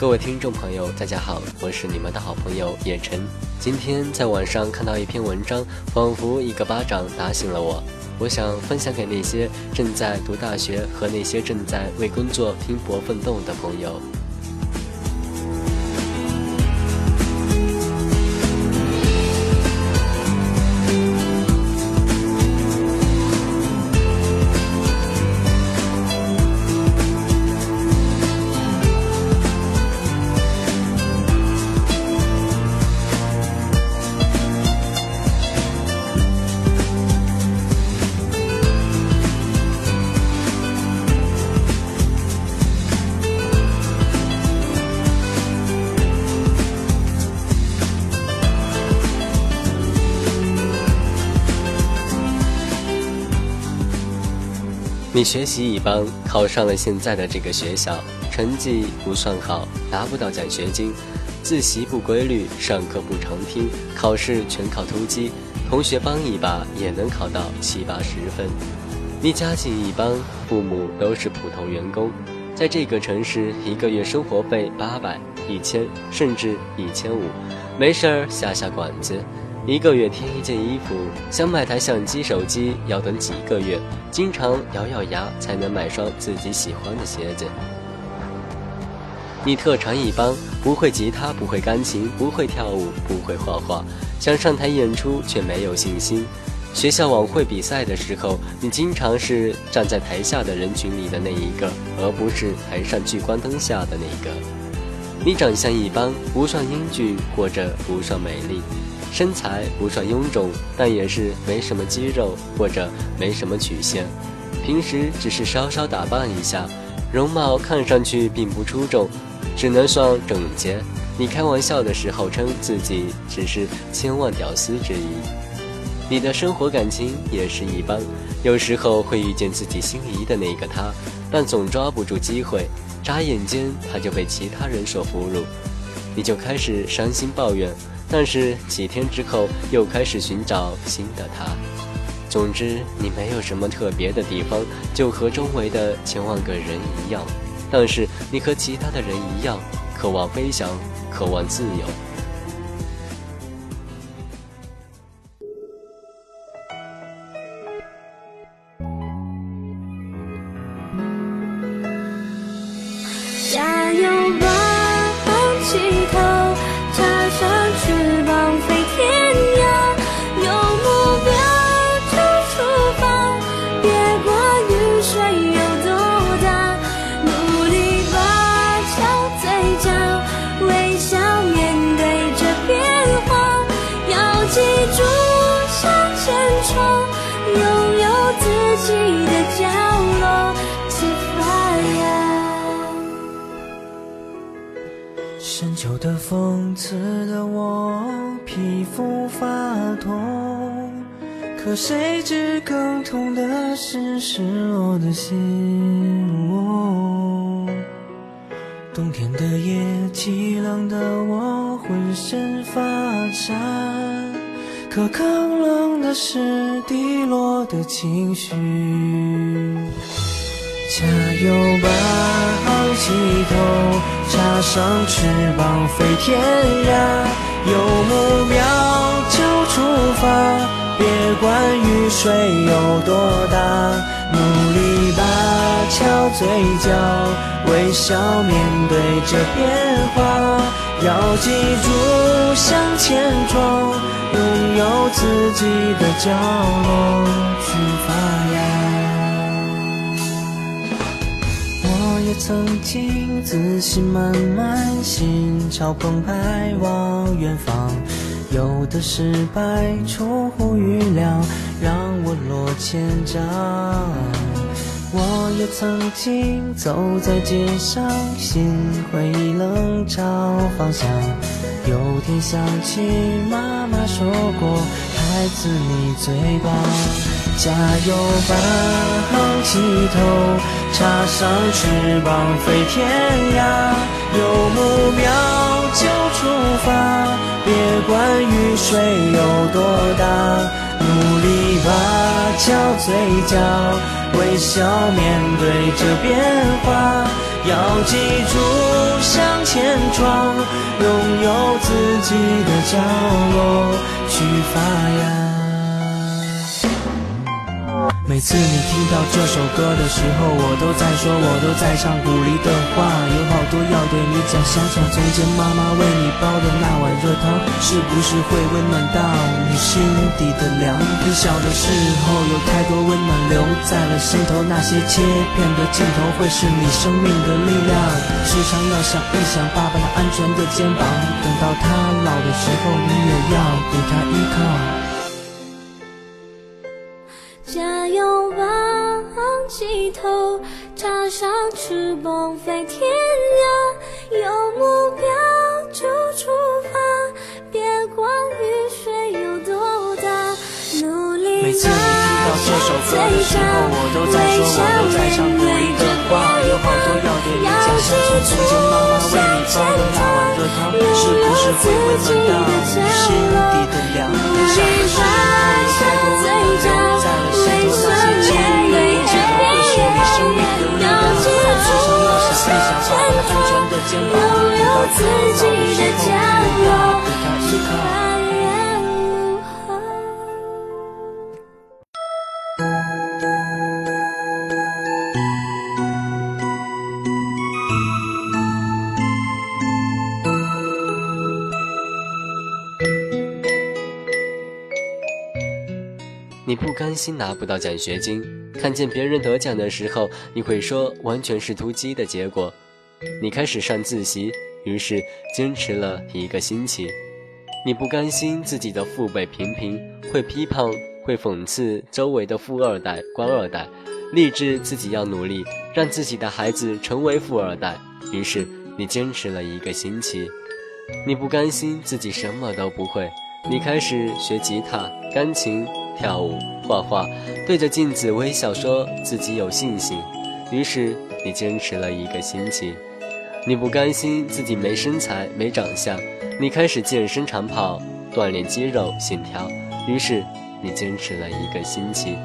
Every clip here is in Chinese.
各位听众朋友，大家好，我是你们的好朋友叶晨。今天在网上看到一篇文章，仿佛一个巴掌打醒了我。我想分享给那些正在读大学和那些正在为工作拼搏奋斗的朋友。你学习一般考上了现在的这个学校，成绩不算好，拿不到奖学金，自习不规律，上课不常听，考试全靠突击，同学帮一把也能考到七八十分。你家境一般，父母都是普通员工，在这个城市一个月生活费八百、一千，甚至一千五，没事儿下下馆子。一个月添一件衣服，想买台相机、手机要等几个月，经常咬咬牙才能买双自己喜欢的鞋子。你特长一般，不会吉他，不会钢琴，不会跳舞，不会画画，想上台演出却没有信心。学校晚会比赛的时候，你经常是站在台下的人群里的那一个，而不是台上聚光灯下的那一个。你长相一般，不算英俊，或者不算美丽。身材不算臃肿，但也是没什么肌肉或者没什么曲线，平时只是稍稍打扮一下，容貌看上去并不出众，只能算整洁。你开玩笑的时候称自己只是千万屌丝之一。你的生活感情也是一般，有时候会遇见自己心仪的那个他，但总抓不住机会，眨眼间他就被其他人所俘虏，你就开始伤心抱怨。但是几天之后，又开始寻找新的他。总之，你没有什么特别的地方，就和周围的千万个人一样。但是，你和其他的人一样，渴望飞翔，渴望自由。可谁知更痛的是失落的心。冬天的夜，凄冷的我浑身发颤，可更冷的是低落的情绪。加油吧，昂起头，插上翅膀飞天涯。有目标就出发，别管雨水有多大。努力吧，翘嘴角，微笑面对着变化。要记住向前闯，拥有自己的角落去发芽。我也曾经自信满满，心潮澎湃往远方，有的失败出乎预料，让我落千丈。我也曾经走在街上，心灰意冷找方向，有天想起妈妈说过，孩子你最棒。加油吧，昂起头，插上翅膀飞天涯。有目标就出发，别管雨水有多大。努力吧，翘嘴角，微笑面对着变化。要记住向前闯，拥有自己的角落去发芽。每次你听到这首歌的时候，我都在说，我都在唱鼓励的话，有好多要对你讲。想想从前妈妈为你煲的那碗热汤，是不是会温暖到你心底的凉？你小的时候有太多温暖留在了心头，那些切片的镜头会是你生命的力量。时常要想一想爸爸那安全的肩膀，等到他老的时候，你也要给他依靠。起头，插上翅膀飞天涯，有目标就出发，别管雨水有多大，努力每次你听到这首歌的时候，我都在说，我都在唱鼓励的话，有好多要对你讲。想起从前妈妈为你煲的那碗热汤，是不是会温暖到心底的凉？小时候有太多温暖留在了心头，那些记忆。拥有自己的角落，去看。不甘心拿不到奖学金，看见别人得奖的时候，你会说完全是突击的结果。你开始上自习，于是坚持了一个星期。你不甘心自己的父辈平平，会批判，会讽刺周围的富二代、官二代，立志自己要努力，让自己的孩子成为富二代。于是你坚持了一个星期。你不甘心自己什么都不会，你开始学吉他、钢琴、跳舞、画画，对着镜子微笑，说自己有信心。于是你坚持了一个星期。你不甘心自己没身材没长相，你开始健身长跑，锻炼肌肉线条。于是你坚持了一个星期。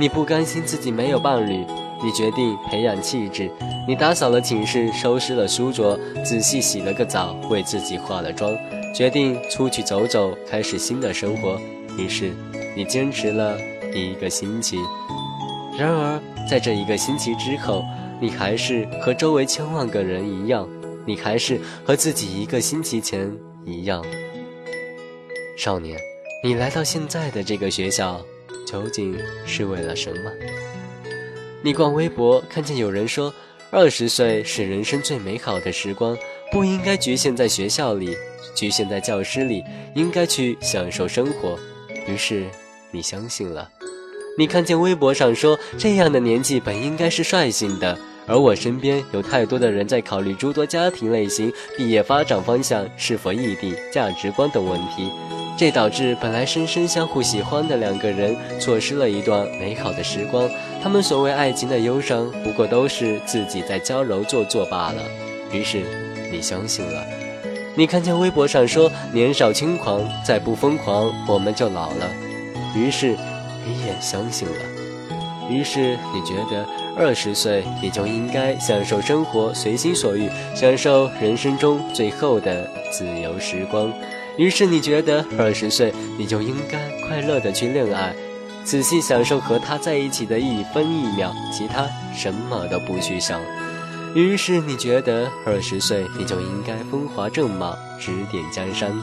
你不甘心自己没有伴侣，你决定培养气质。你打扫了寝室，收拾了书桌，仔细洗了个澡，为自己化了妆，决定出去走走，开始新的生活。于是你坚持了一个星期。然而在这一个星期之后。你还是和周围千万个人一样，你还是和自己一个星期前一样。少年，你来到现在的这个学校，究竟是为了什么？你逛微博，看见有人说，二十岁是人生最美好的时光，不应该局限在学校里，局限在教室里，应该去享受生活。于是，你相信了。你看见微博上说，这样的年纪本应该是率性的，而我身边有太多的人在考虑诸多家庭类型、毕业发展方向、是否异地、价值观等问题，这导致本来深深相互喜欢的两个人错失了一段美好的时光。他们所谓爱情的忧伤，不过都是自己在娇柔做作罢了。于是，你相信了。你看见微博上说，年少轻狂，再不疯狂，我们就老了。于是。你也相信了，于是你觉得二十岁你就应该享受生活，随心所欲，享受人生中最后的自由时光。于是你觉得二十岁你就应该快乐的去恋爱，仔细享受和他在一起的一分一秒，其他什么都不去想。于是你觉得二十岁你就应该风华正茂，指点江山。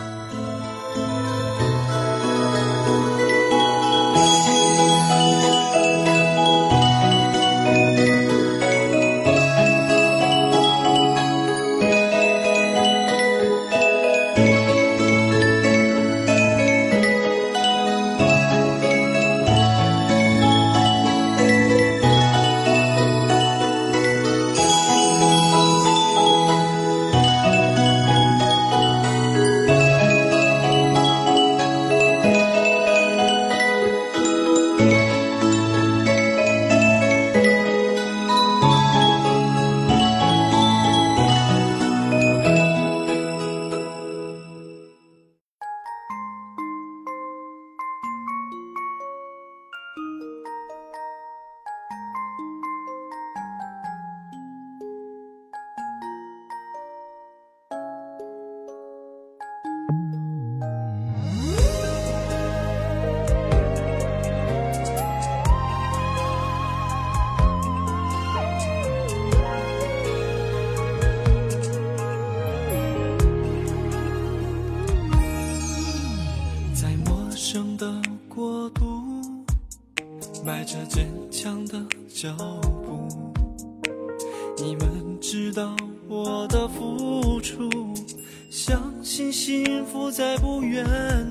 在不远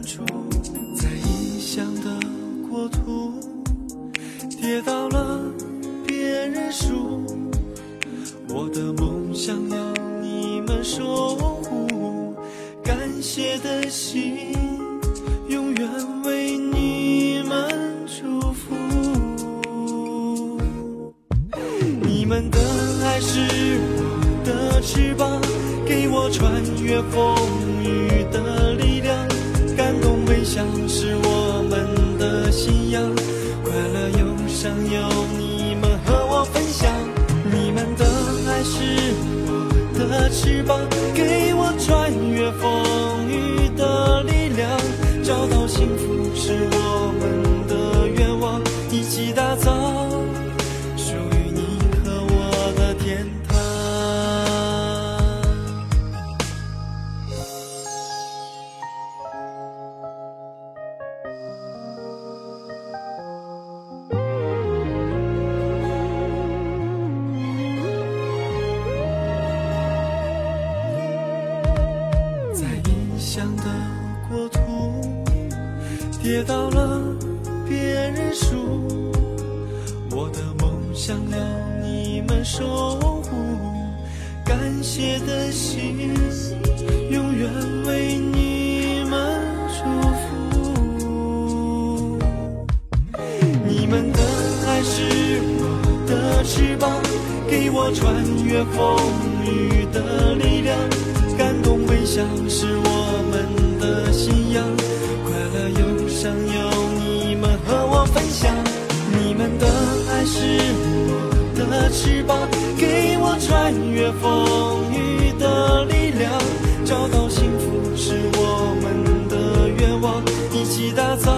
处，在异乡的国土，跌倒了别认输。我的梦想要你们守护，感谢的心永远为你们祝福。你们的爱是我的翅膀，给我穿越风雨。像是我们的信仰，快乐忧伤有你们和我分享。你们的爱是我的翅膀，给我穿越风雨的力量。找到幸福是我们你们的爱是我的翅膀，给我穿越风雨的力量。感动微笑是我们的信仰，快乐忧伤有你们和我分享。你们的爱是我的翅膀，给我穿越风雨的力量。找到幸福是我们的愿望，一起打造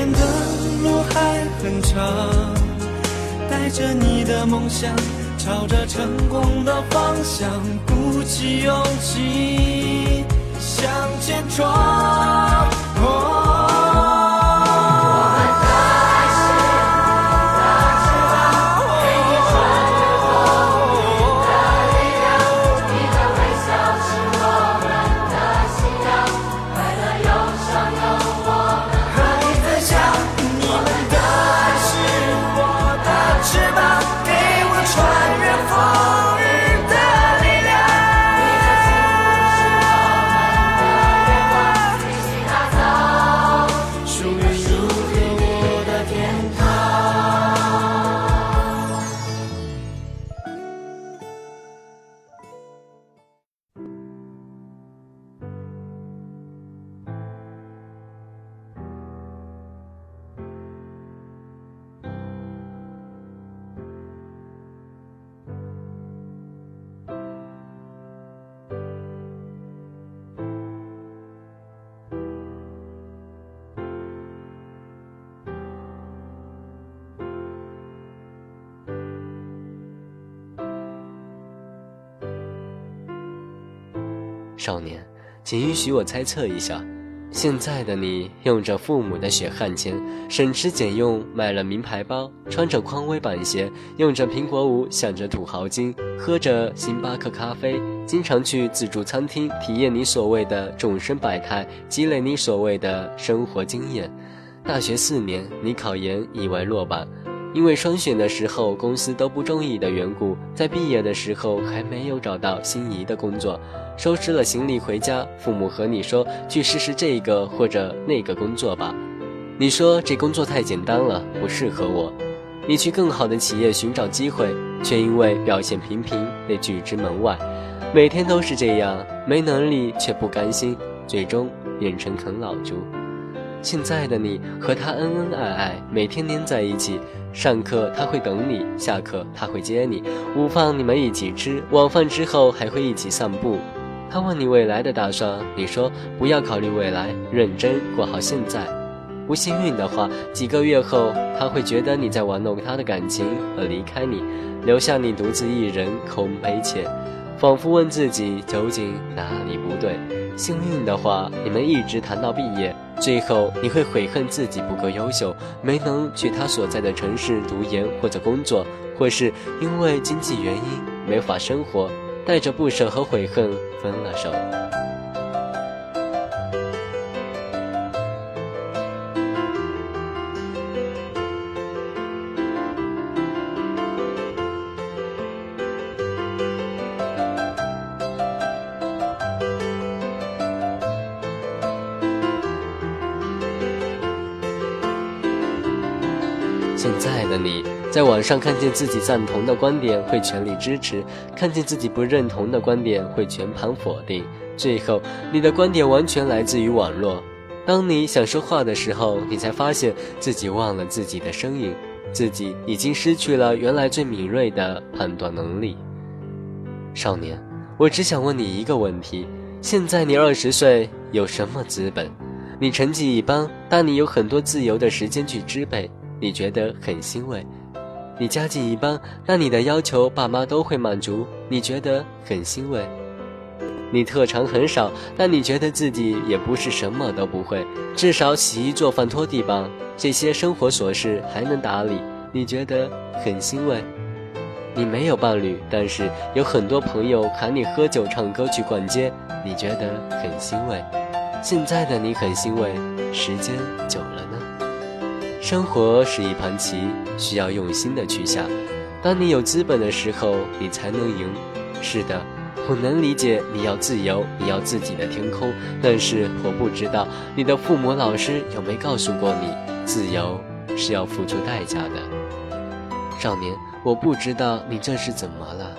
前的路还很长，带着你的梦想，朝着成功的方向，鼓起勇气向前闯。少年，请允许我猜测一下，现在的你用着父母的血汗钱，省吃俭用买了名牌包，穿着匡威板鞋，用着苹果五，想着土豪金，喝着星巴克咖啡，经常去自助餐厅体验你所谓的众生百态，积累你所谓的生活经验。大学四年，你考研意外落榜。因为双选的时候公司都不中意的缘故，在毕业的时候还没有找到心仪的工作，收拾了行李回家，父母和你说去试试这个或者那个工作吧。你说这工作太简单了，不适合我。你去更好的企业寻找机会，却因为表现平平被拒之门外。每天都是这样，没能力却不甘心，最终变成啃老族。现在的你和他恩恩爱爱，每天黏在一起。上课他会等你，下课他会接你，午饭你们一起吃，晚饭之后还会一起散步。他问你未来的打算，你说不要考虑未来，认真过好现在。不幸运的话，几个月后他会觉得你在玩弄他的感情而离开你，留下你独自一人，空悲切。仿佛问自己究竟哪里不对。幸运的话，你们一直谈到毕业，最后你会悔恨自己不够优秀，没能去他所在的城市读研或者工作，或是因为经济原因没法生活，带着不舍和悔恨分了手。在网上看见自己赞同的观点，会全力支持；看见自己不认同的观点，会全盘否定。最后，你的观点完全来自于网络。当你想说话的时候，你才发现自己忘了自己的声音，自己已经失去了原来最敏锐的判断能力。少年，我只想问你一个问题：现在你二十岁，有什么资本？你成绩一般，但你有很多自由的时间去支配。你觉得很欣慰，你家境一般，但你的要求爸妈都会满足，你觉得很欣慰。你特长很少，但你觉得自己也不是什么都不会，至少洗衣做饭拖地吧，这些生活琐事还能打理，你觉得很欣慰。你没有伴侣，但是有很多朋友喊你喝酒、唱歌、去逛街，你觉得很欣慰。现在的你很欣慰，时间久了？生活是一盘棋，需要用心的去下。当你有资本的时候，你才能赢。是的，我能理解你要自由，你要自己的天空。但是我不知道你的父母、老师有没告诉过你，自由是要付出代价的。少年，我不知道你这是怎么了。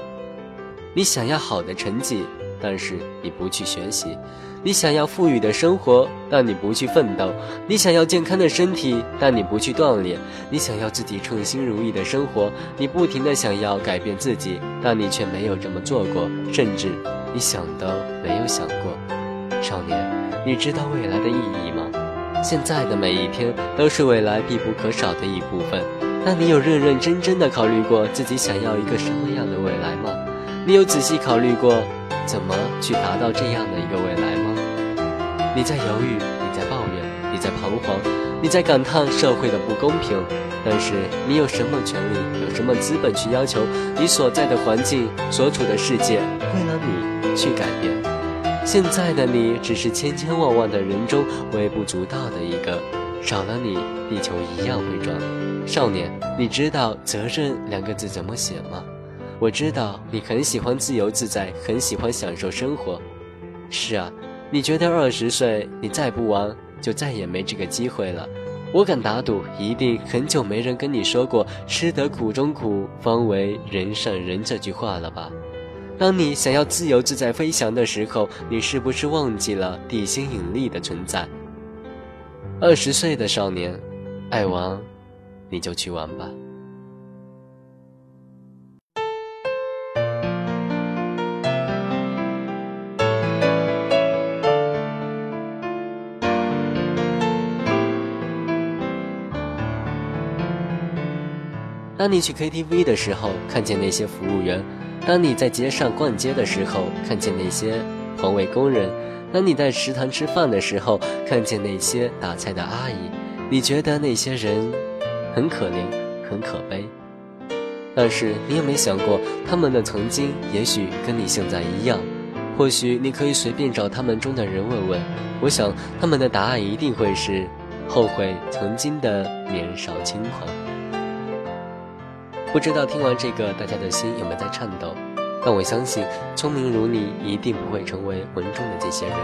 你想要好的成绩，但是你不去学习。你想要富裕的生活，但你不去奋斗；你想要健康的身体，但你不去锻炼；你想要自己称心如意的生活，你不停的想要改变自己，但你却没有这么做过，甚至你想都没有想过。少年，你知道未来的意义吗？现在的每一天都是未来必不可少的一部分。那你有认认真真的考虑过自己想要一个什么样的未来吗？你有仔细考虑过怎么去达到这样的一个未来？你在犹豫，你在抱怨，你在彷徨，你在感叹社会的不公平。但是你有什么权利，有什么资本去要求你所在的环境、所处的世界为了你去改变？现在的你只是千千万万的人中微不足道的一个，少了你，地球一样会转。少年，你知道“责任”两个字怎么写吗？我知道你很喜欢自由自在，很喜欢享受生活。是啊。你觉得二十岁你再不玩，就再也没这个机会了。我敢打赌，一定很久没人跟你说过“吃得苦中苦，方为人上人”这句话了吧？当你想要自由自在飞翔的时候，你是不是忘记了地心引力的存在？二十岁的少年，爱玩，你就去玩吧。当你去 KTV 的时候，看见那些服务员；当你在街上逛街的时候，看见那些环卫工人；当你在食堂吃饭的时候，看见那些打菜的阿姨，你觉得那些人很可怜，很可悲。但是你有没有想过，他们的曾经也许跟你现在一样？或许你可以随便找他们中的人问问，我想他们的答案一定会是后悔曾经的年少轻狂。不知道听完这个，大家的心有没有在颤抖？但我相信，聪明如你，一定不会成为文中的这些人。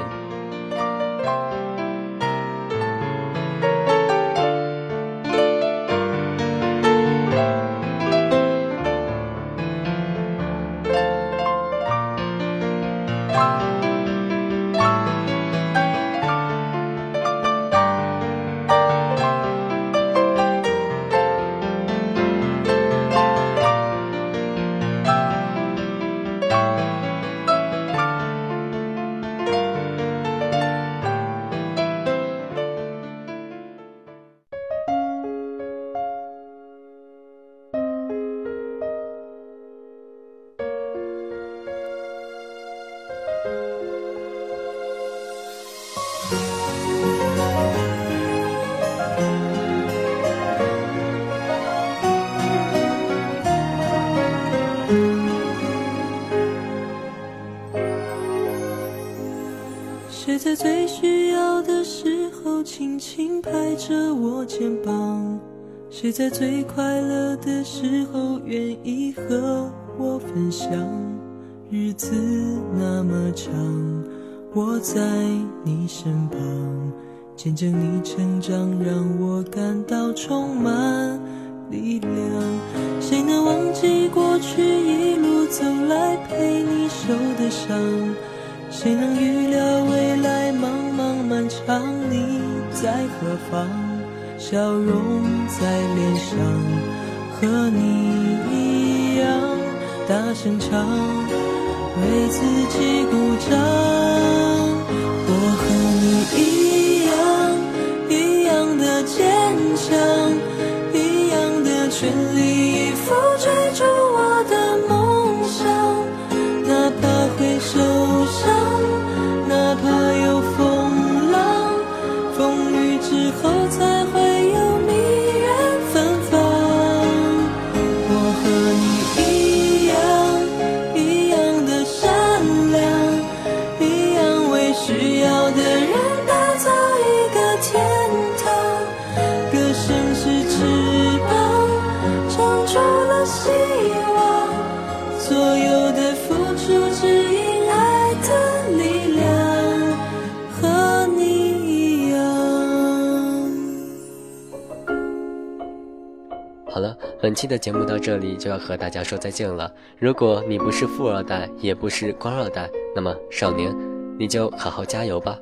拍着我肩膀？谁在最快乐的时候愿意和我分享？日子那么长，我在你身旁，见证你成长，让我感到充满力量。谁能忘记过去一路走来陪你受的伤？谁能预料未来茫茫漫长？你在何方？笑容在脸上，和你一样大声唱，为自己鼓掌。本期的节目到这里就要和大家说再见了。如果你不是富二代，也不是官二代，那么少年，你就好好加油吧。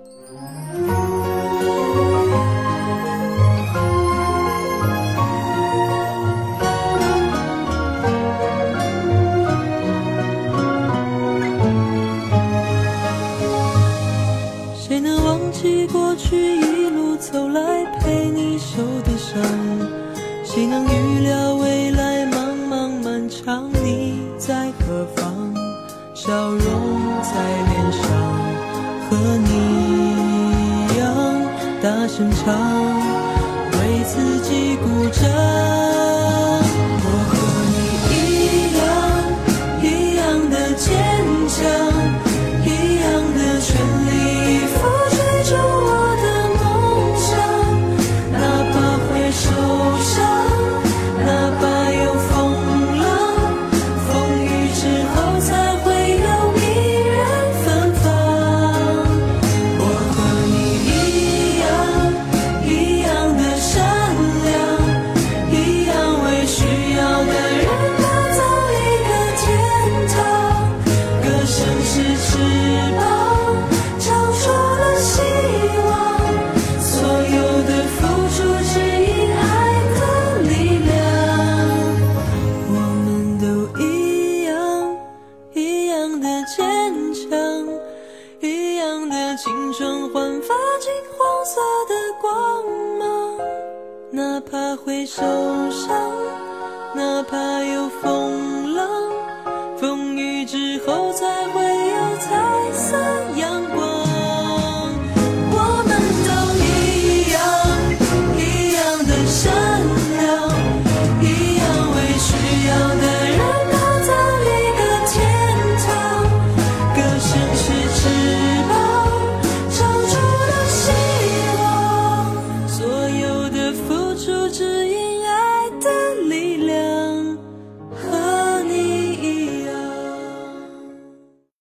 声唱，为自己鼓掌。坚强，一样的青春焕发金黄色的光芒。哪怕会受伤，